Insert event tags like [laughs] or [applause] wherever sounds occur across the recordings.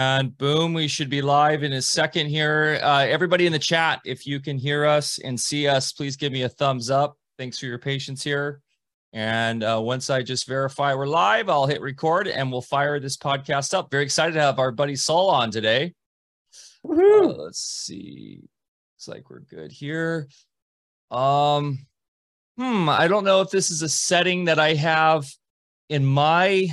And boom, we should be live in a second here. Uh, everybody in the chat, if you can hear us and see us, please give me a thumbs up. Thanks for your patience here. And uh, once I just verify we're live, I'll hit record and we'll fire this podcast up. Very excited to have our buddy Sol on today. Uh, let's see. Looks like we're good here. Um, hmm, I don't know if this is a setting that I have in my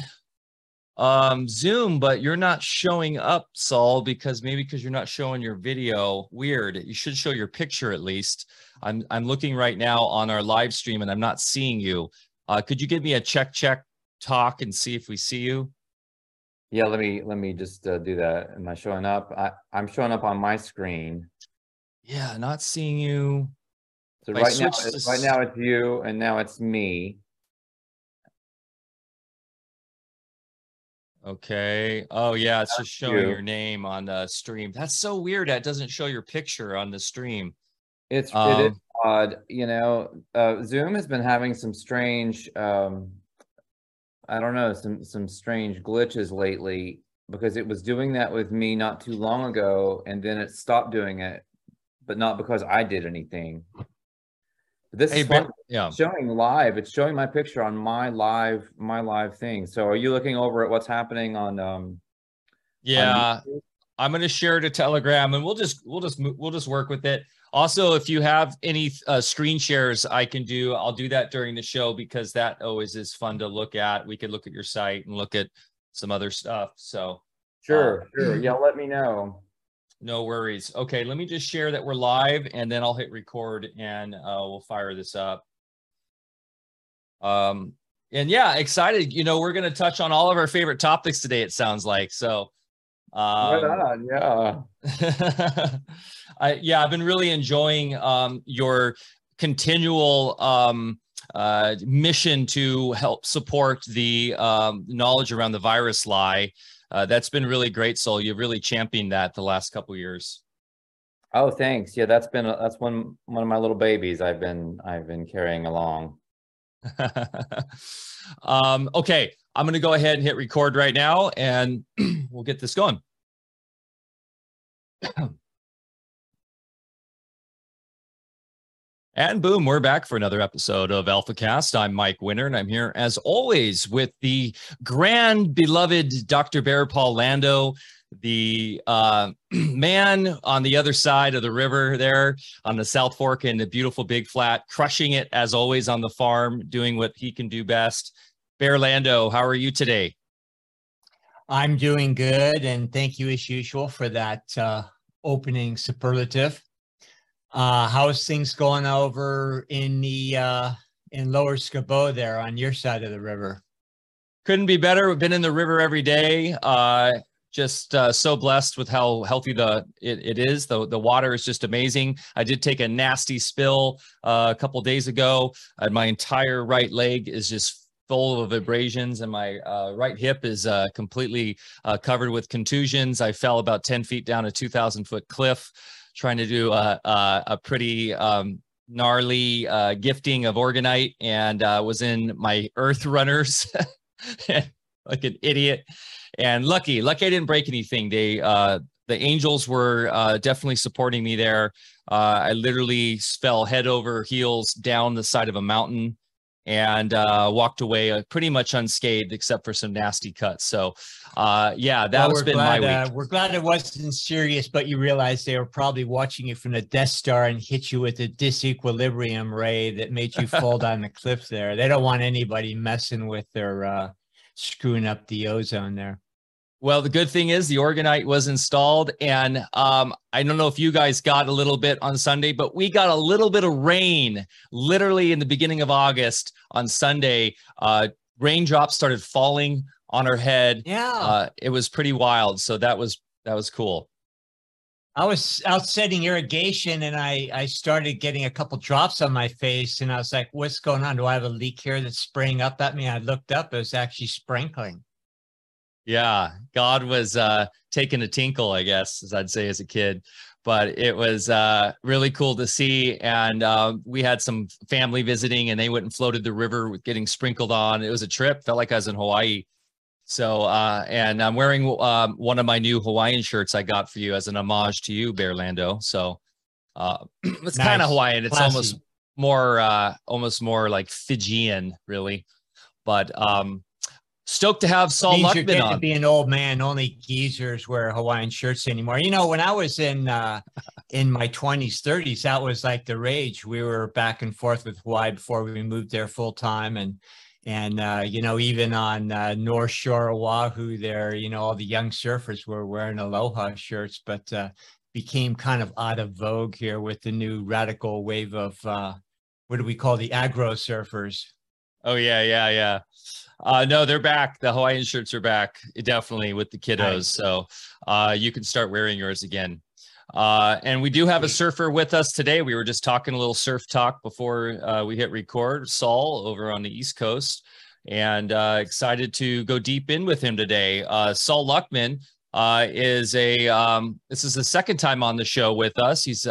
um zoom but you're not showing up sol because maybe because you're not showing your video weird you should show your picture at least i'm i'm looking right now on our live stream and i'm not seeing you uh could you give me a check check talk and see if we see you Yeah, let me, let me just uh, do that. Am I showing up? I, I'm showing up on my screen. yeah not seeing you So If right now, to right now it's you and now it's me. Okay oh yeah it's just showing you. your name on the stream that's so weird that doesn't show your picture on the stream It's, it is Um, odd, you know, uh, Zoom has been having some strange, um, I don't know, some, some strange glitches lately because it was doing that with me not too long ago and then it stopped doing it, but not because I did anything. This hey is ben, yeah showing live. It's showing my picture on my live, my live thing. So are you looking over at what's happening on, um, yeah I'm going to share to Telegram, and we'll just we'll just we'll just work with it. Also, if you have any uh, screen shares, I can do. I'll do that during the show because that always is fun to look at. We could look at your site and look at some other stuff. So Sure, sure. Yeah, let me know. No worries. Okay, let me just share that we're live, and then I'll hit record, and uh, we'll fire this up. Um, and yeah, excited. You know, we're going to touch on all of our favorite topics today. It sounds like so. Right Um, on, yeah. [laughs] I yeah, I've been really enjoying um, your continual um, uh, mission to help support the um, knowledge around the virus lie. Uh, that's been really great, Sol. You've really championed that the last couple years. Oh, thanks. Yeah, that's been, that's one, one of my little babies I've been, I've been carrying along. [laughs] um, okay, I'm going to go ahead and hit record right now, and [clears throat] we'll get this going. [clears throat] And boom, we're back for another episode of AlphaCast. I'm Mike Winter, and I'm here as always with the grand beloved Dr. Bear Paul Lando, the uh, [clears throat] man on the other side of the river there on the South Fork in the beautiful Big Flat, crushing it as always on the farm, doing what he can do best. Bear Lando, how are you today? I'm doing good, and thank you as usual for that uh, opening superlative. Uh, how's things going over in the uh, in Lower Skabo there on your side of the river? couldn't be better. We've been in the river every day. Uh, just uh, so blessed with how healthy the it, it is. The the water is just amazing. I did take a nasty spill uh, a couple days ago, my entire right leg is just full of abrasions, and my uh, right hip is uh, completely uh, covered with contusions. I fell about ten feet down a two thousand foot cliff, trying to do a a, a pretty um, gnarly uh, gifting of orgonite, and uh, was in my earth runners. [laughs] like an idiot. And lucky, lucky I didn't break anything. They uh the angels were uh definitely supporting me there. Uh I literally fell head over heels down the side of a mountain and uh walked away uh, pretty much unscathed except for some nasty cuts. So uh yeah, Well, that's we're been my week. Uh, we're glad it wasn't serious, but you realize they were probably watching you from the Death Star and hit you with a disequilibrium ray that made you [laughs] fall down the cliff there. They don't want anybody messing with their uh, screwing up the ozone there. Well, the good thing is the orgonite was installed, and um, I don't know if you guys got a little bit on Sunday, but we got a little bit of rain, literally in the beginning of August on Sunday. Uh, raindrops started falling on our head. Yeah. Uh, it was pretty wild. So that was that was cool. I was out setting irrigation and I, I started getting a couple drops on my face and I was like, what's going on? Do I have a leak here that's spraying up at me? I looked up, it was actually sprinkling. Yeah, God was uh, taking a tinkle, I guess, as I'd say as a kid. But it was uh, really cool to see, and uh, we had some family visiting, and they went and floated the river with getting sprinkled on. It was a trip. Felt like I was in Hawaii. So, uh, and I'm wearing um, one of my new Hawaiian shirts I got for you as an homage to you, Bearlando. So, uh, [clears throat] it's Nice. kind of Hawaiian. It's Classy. almost more, uh, almost more like Fijian, really. But um, stoked to have Sol Means you're Luckman getting to be an old man. Only geezers wear Hawaiian shirts anymore. You know, when I was in uh, in my twenties, thirties, that was like the rage. We were back and forth with Hawaii before we moved there full time, and and uh, you know, even on uh, North Shore Oahu, there, you know, all the young surfers were wearing aloha shirts, but uh, became kind of out of vogue here with the new radical wave of uh, what do we call the agro surfers? Oh yeah, yeah, yeah. Uh, no, they're back. The Hawaiian shirts are back, definitely with the kiddos. So uh, you can start wearing yours again. Uh, and we do have a surfer with us today. We were just talking a little surf talk before uh, we hit record. Sol over on the East Coast, and uh, excited to go deep in with him today. Uh, Sol Luckman uh, is a um, this is the second time on the show with us. He's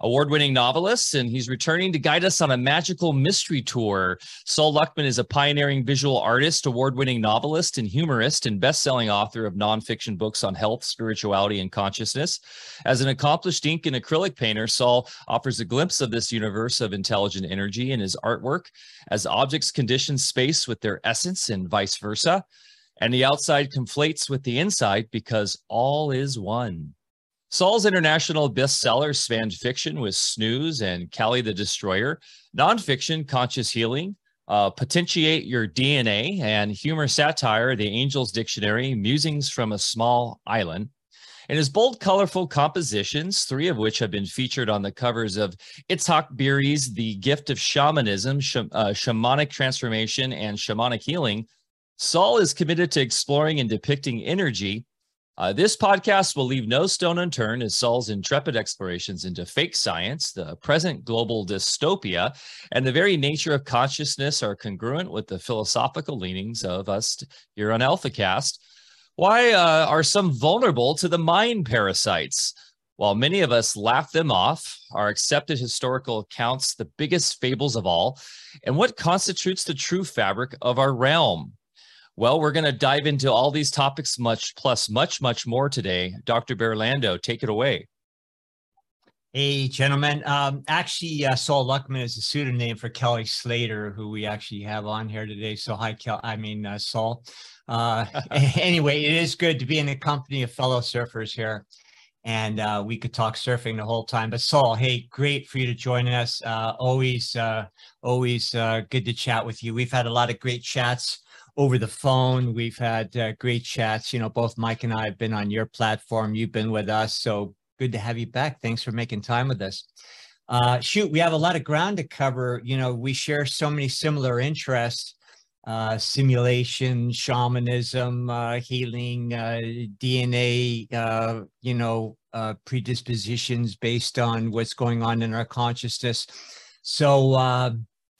uh, award-winning novelist, and he's returning to guide us on a magical mystery tour. Sol Luckman is a pioneering visual artist, award-winning novelist, and humorist, and best-selling author of nonfiction books on health, spirituality, and consciousness. As an accomplished ink and acrylic painter, Sol offers a glimpse of this universe of intelligent energy in his artwork as objects condition space with their essence and vice versa. And the outside conflates with the inside because all is one. Sol's international bestsellers spanned fiction with Snooze and Cali the Destroyer, nonfiction, Conscious Healing, uh, Potentiate Your DNA, and humor satire, The Angel's Dictionary, Musings from a Small Island. In his bold, colorful compositions, three of which have been featured on the covers of Itzhak Beery's The Gift of Shamanism, Sh- uh, Shamanic Transformation, and Shamanic Healing, Sol is committed to exploring and depicting energy uh, this podcast will leave no stone unturned as Sol's intrepid explorations into fake science, the present global dystopia, and the very nature of consciousness are congruent with the philosophical leanings of us here on AlphaCast. Why uh, are some vulnerable to the mind parasites? While many of us laugh them off, are accepted historical accounts the biggest fables of all, and what constitutes the true fabric of our realm? Well, we're going to dive into all these topics, much plus much, much more today. Dr. Berlando, take it away. Hey, gentlemen. Um, actually, uh, Sol Luckman is a pseudonym for Kelly Slater, who we actually have on here today. So, hi, Kel. I mean, uh, Sol. Uh, [laughs] [laughs] anyway, it is good to be in the company of fellow surfers here, and uh, we could talk surfing the whole time. But Sol, hey, great for you to join us. Uh, always, uh, always uh, good to chat with you. We've had a lot of great chats over the phone. We've had uh, great chats. You know, both Mike and I have been on your platform. You've been with us. So good to have you back. Thanks for making time with us. Uh, shoot, we have a lot of ground to cover. You know, we share so many similar interests uh, simulation, shamanism, uh, healing, uh, DNA, uh, you know, uh, predispositions based on what's going on in our consciousness. So, uh,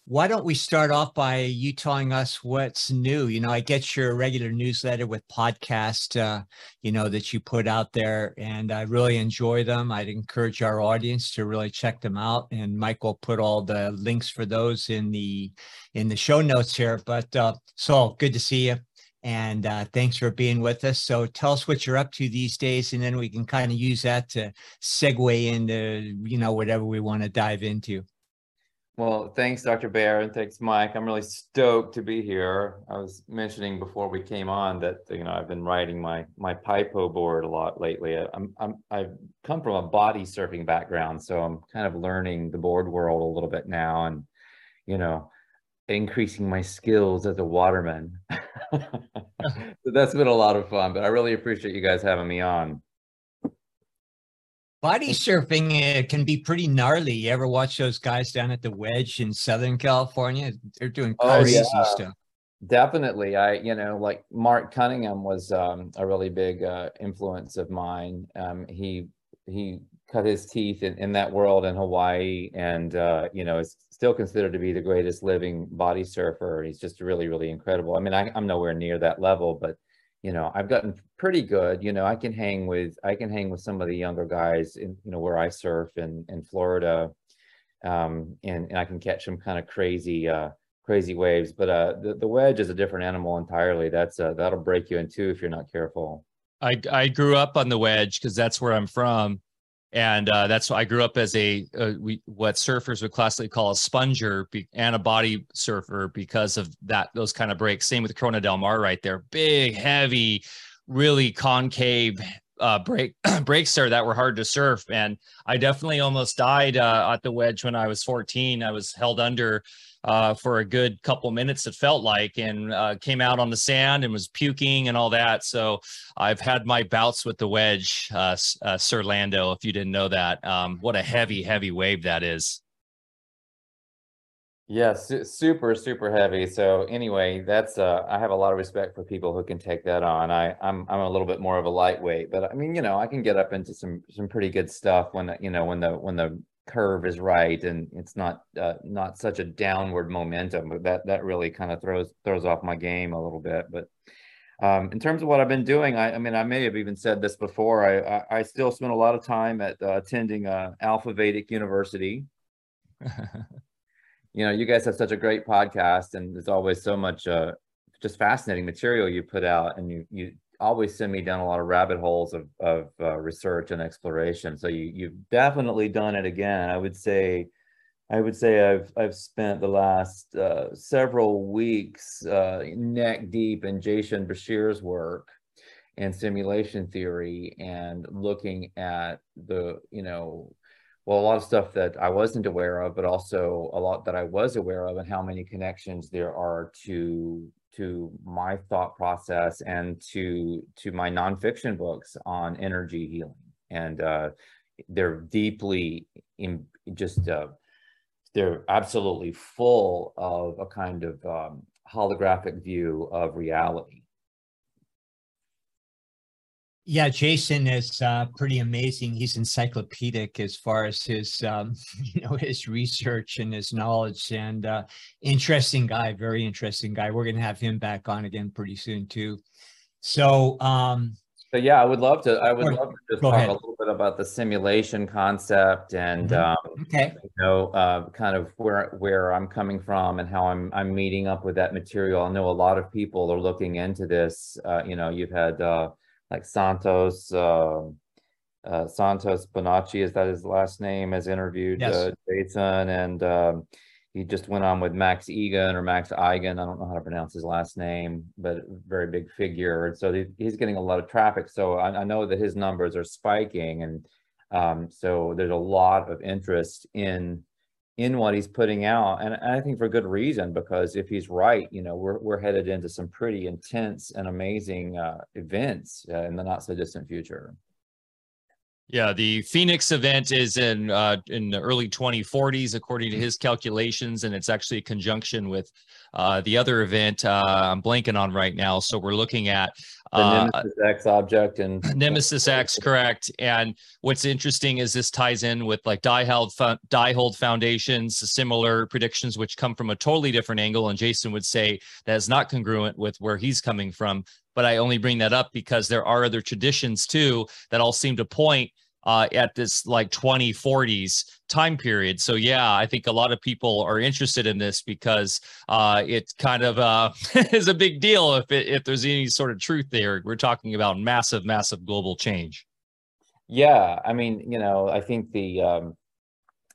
why don't we start off by you telling us what's new? You know, I get your regular newsletter with podcast, uh, you know, that you put out there, and I really enjoy them. I'd encourage our audience to really check them out, and Mike will put all the links for those in the in the show notes here. But uh, Sol, good to see you, and uh, thanks for being with us. So tell us what you're up to these days, and then we can kind of use that to segue into you know whatever we want to dive into. Well, thanks, Dr. Bear, and thanks, Mike. I'm really stoked to be here. I was mentioning before we came on that you know I've been riding my my Paipo board a lot lately. I'm I'm I've come from a body surfing background, so I'm kind of learning the board world a little bit now, and you know, increasing my skills as a waterman. [laughs] so that's been a lot of fun. But I really appreciate you guys having me on. Body surfing uh, can be pretty gnarly. You ever watch those guys down at the Wedge in Southern California? They're doing Oh, crazy yeah. stuff. Definitely. I, you know, like Mark Cunningham was um, a really big uh, influence of mine. Um, he he cut his teeth in, in that world in Hawaii and, uh, you know, is still considered to be the greatest living body surfer. He's just really, really incredible. I mean, I, I'm nowhere near that level, but, you know, I've gotten pretty good. You know, I can hang with, I can hang with some of the younger guys in, you know, where I surf in, in Florida. Um, and, and I can catch some kind of crazy, uh, crazy waves. But uh, the, the wedge is a different animal entirely. That's uh, that'll break you in two if you're not careful. I I grew up on the wedge because that's where I'm from, and uh, that's why I grew up as a uh, we what surfers would classically call a sponger be, and a body surfer because of that those kind of breaks. Same with Corona del Mar right there, big, heavy, really concave uh, break [clears throat] breaks there that were hard to surf, and I definitely almost died uh, at the wedge when I was 14. I was held under uh, for a good couple minutes, it felt like, and uh, came out on the sand and was puking and all that. So I've had my bouts with the wedge, uh, uh, Sir Lando, if you didn't know that. Um, what a heavy, heavy wave that is. Yeah, su super, super heavy. So anyway, that's uh I have a lot of respect for people who can take that on. I I'm I'm a little bit more of a lightweight, but I mean, you know, I can get up into some some pretty good stuff when you know when the when the curve is right and it's not uh, not such a downward momentum but that that really kind of throws throws off my game a little bit but um, in terms of what I've been doing, I, I, mean, I may have even said this before. I I, I still spend a lot of time at uh, attending uh, Alpha Vedic University. [laughs] you know, you guys have such a great podcast, and there's always so much uh, just fascinating material you put out, and you you always send me down a lot of rabbit holes of, of uh, research and exploration. So you, you've definitely done it again. I would say, I would say I've, I've spent the last uh, several weeks uh, neck deep in Jason Breshears's work and simulation theory and looking at the, you know, well, a lot of stuff that I wasn't aware of, but also a lot that I was aware of and how many connections there are to to my thought process and to to my nonfiction books on energy healing. And uh, they're deeply in just uh, they're absolutely full of a kind of um, holographic view of reality yeah, Jason is uh, pretty amazing. He's encyclopedic as far as his, um, [laughs] you know, his research and his knowledge. And uh, interesting guy, very interesting guy. We're gonna have him back on again pretty soon too. So, um, so yeah, I would love to. I would love to just talk ahead. a little bit about the simulation concept and mm-hmm. um, okay, you know, uh, kind of where where I'm coming from and how I'm I'm meeting up with that material. I know a lot of people are looking into this. Uh, you know, you've had. Like Santos, uh, uh, Santos Bonacci, is that his last name, has interviewed yes. uh, Jason, and um, he just went on with Max Egan or Max Eigen. I don't know how to pronounce his last name, but very big figure. And so he's getting a lot of traffic. So I, I know that his numbers are spiking, and um, so there's a lot of interest in in what he's putting out and, i think for good reason because if he's right you know we're, we're headed into some pretty intense and amazing uh, events uh, in the not so distant future yeah, the Phoenix event is in uh, in the early 2040s, according to his calculations, and it's actually a conjunction with uh, the other event uh, I'm blanking on right now. So we're looking at the uh, Nemesis X object and [laughs] Nemesis X, correct. And what's interesting is this ties in with like Diehald Diehald Foundations, similar predictions which come from a totally different angle. And Jason would say that is not congruent with where he's coming from but I only bring that up because there are other traditions too that all seem to point uh, at this like 2040s time period. So yeah, I think a lot of people are interested in this because uh, it kind of uh, [laughs] is a big deal if it, if there's any sort of truth there. We're talking about massive, massive global change. Yeah, I mean, you know, I think the um,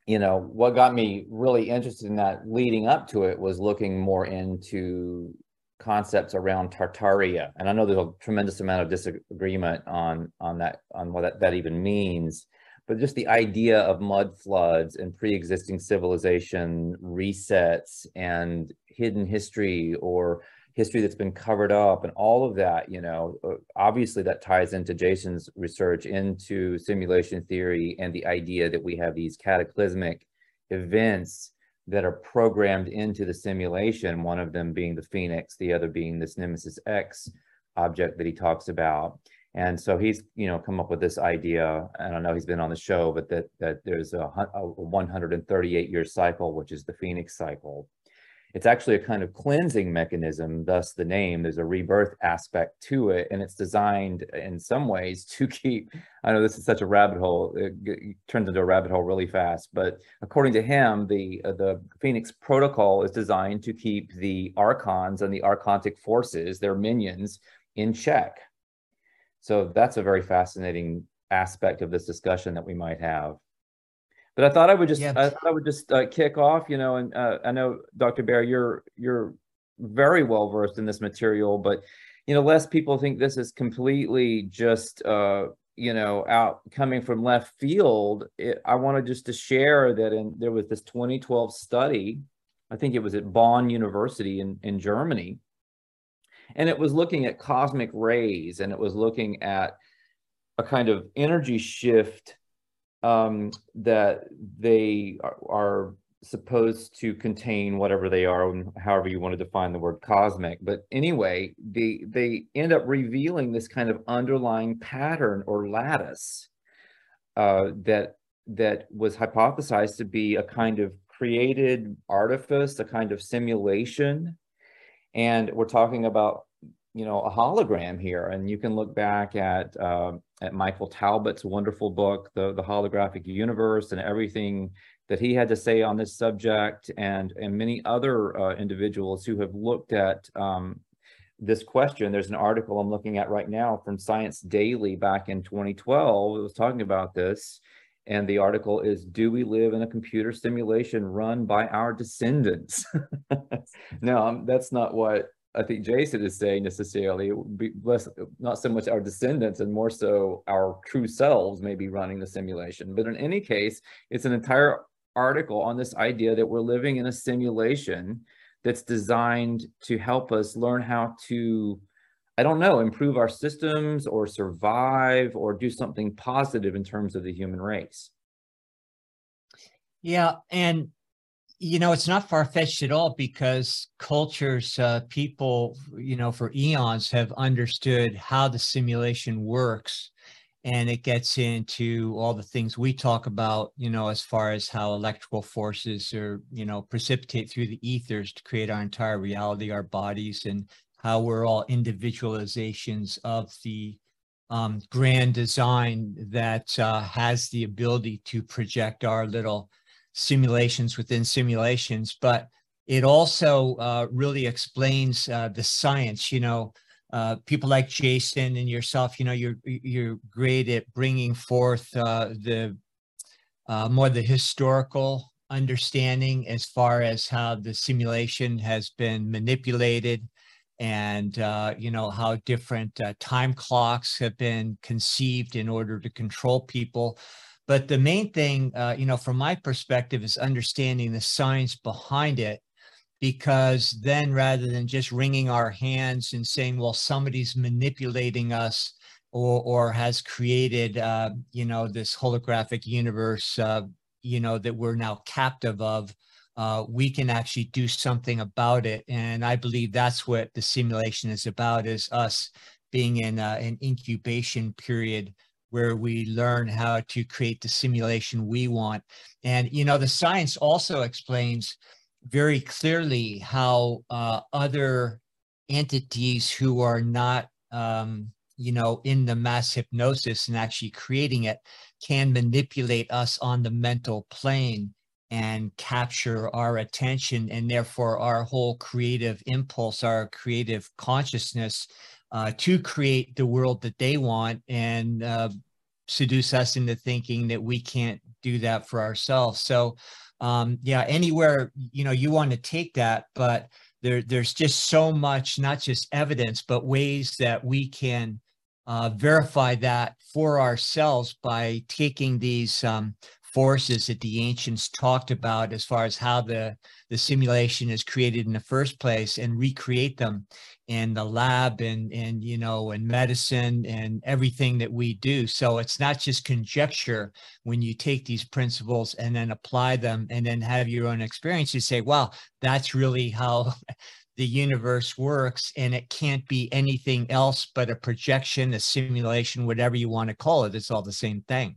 you know what got me really interested in that leading up to it was looking more into concepts around Tartaria. And I know there's a tremendous amount of disagreement on, on that, on what that, that even means, but just the idea of mud floods and pre-existing civilization resets and hidden history or history that's been covered up and all of that, you know, uh, obviously that ties into Jason's research into simulation theory and the idea that we have these cataclysmic events that are programmed into the simulation, one of them being the Phoenix, the other being this Nemesis X object that he talks about. And so he's, you know, come up with this idea. and I know, he's been on the show, but that that there's a, a 138 year cycle, which is the Phoenix cycle. It's actually a kind of cleansing mechanism, thus the name. There's a rebirth aspect to it, and it's designed in some ways to [laughs] keep. I know this is such a rabbit hole; it, it turns into a rabbit hole really fast. But according to him, the uh, the Phoenix Protocol is designed to keep the archons and the archontic forces, their minions, in check. So that's a very fascinating aspect of this discussion that we might have. But I thought I would just yeah. I thought I would just uh, kick off, you know, and uh, I know Dr. Bear, you're you're very well versed in this material, but you know, less people think this is completely just uh, you know out coming from left field. It, I wanted just to share that in there was this 2012 study, I think it was at Bonn University in in Germany, and it was looking at cosmic rays and it was looking at a kind of energy shift um, that they are, are, supposed to contain whatever they are, however you want to define the word cosmic. But anyway, they they end up revealing this kind of underlying pattern or lattice uh, that that was hypothesized to be a kind of created artifice, a kind of simulation. And we're talking about you know a hologram here and you can look back at uh, at michael talbot's wonderful book the the holographic universe and everything that he had to say on this subject and and many other uh, individuals who have looked at um, this question. There's an article i'm looking at right now from science daily back in 2012 it was talking about this and the article is do we live in a computer simulation run by our descendants? [laughs] No um, that's not what I think Jason is saying necessarily be less not so much our descendants and more so our true selves may be running the simulation. But in any case, it's an entire article on this idea that we're living in a simulation that's designed to help us learn how to I don't know, improve our systems or survive or do something positive in terms of the human race. Yeah, and you know it's not far-fetched at all because cultures uh, people you know for eons have understood how the simulation works. And it gets into all the things we talk about you know as far as how electrical forces are you know precipitate through the ethers to create our entire reality our bodies and how we're all individualizations of the um, grand design that uh, has the ability to project our little simulations within simulations, but it also uh, really explains uh, the science. You know, uh, people like Jason and yourself, you know, you're you're great at bringing forth uh, the uh, more the historical understanding as far as how the simulation has been manipulated and uh, you know how different time clocks have been conceived in order to control people but the main thing, uh, you know, from my perspective, is understanding the science behind it. Because then, rather than just wringing our hands and saying, "Well, somebody's manipulating us," or or has created, uh, you know, this holographic universe, uh, you know, that we're now captive of, uh, we can actually do something about it. And I believe that's what the simulation is about: is us being in uh, an incubation period where we learn how to create the simulation we want. And, you know, the science also explains very clearly how uh, other entities who are not, um, you know, in the mass hypnosis and actually creating it can manipulate us on the mental plane and capture our attention and therefore our whole creative impulse, our creative consciousness uh, to create the world that they want and uh, seduce us into thinking that we can't do that for ourselves. So, um, yeah, anywhere you know you want to take that, but there there's just so much, not just evidence, but ways that we can uh, verify that for ourselves by taking these um, forces that the ancients talked about as far as how the, the simulation is created in the first place and recreate them in the lab and, and, you know, in medicine and everything that we do. So it's not just conjecture when you take these principles and then apply them and then have your own experience. You say, wow, that's really how [laughs] the universe works and it can't be anything else but a projection, a simulation, whatever you want to call it. It's all the same thing.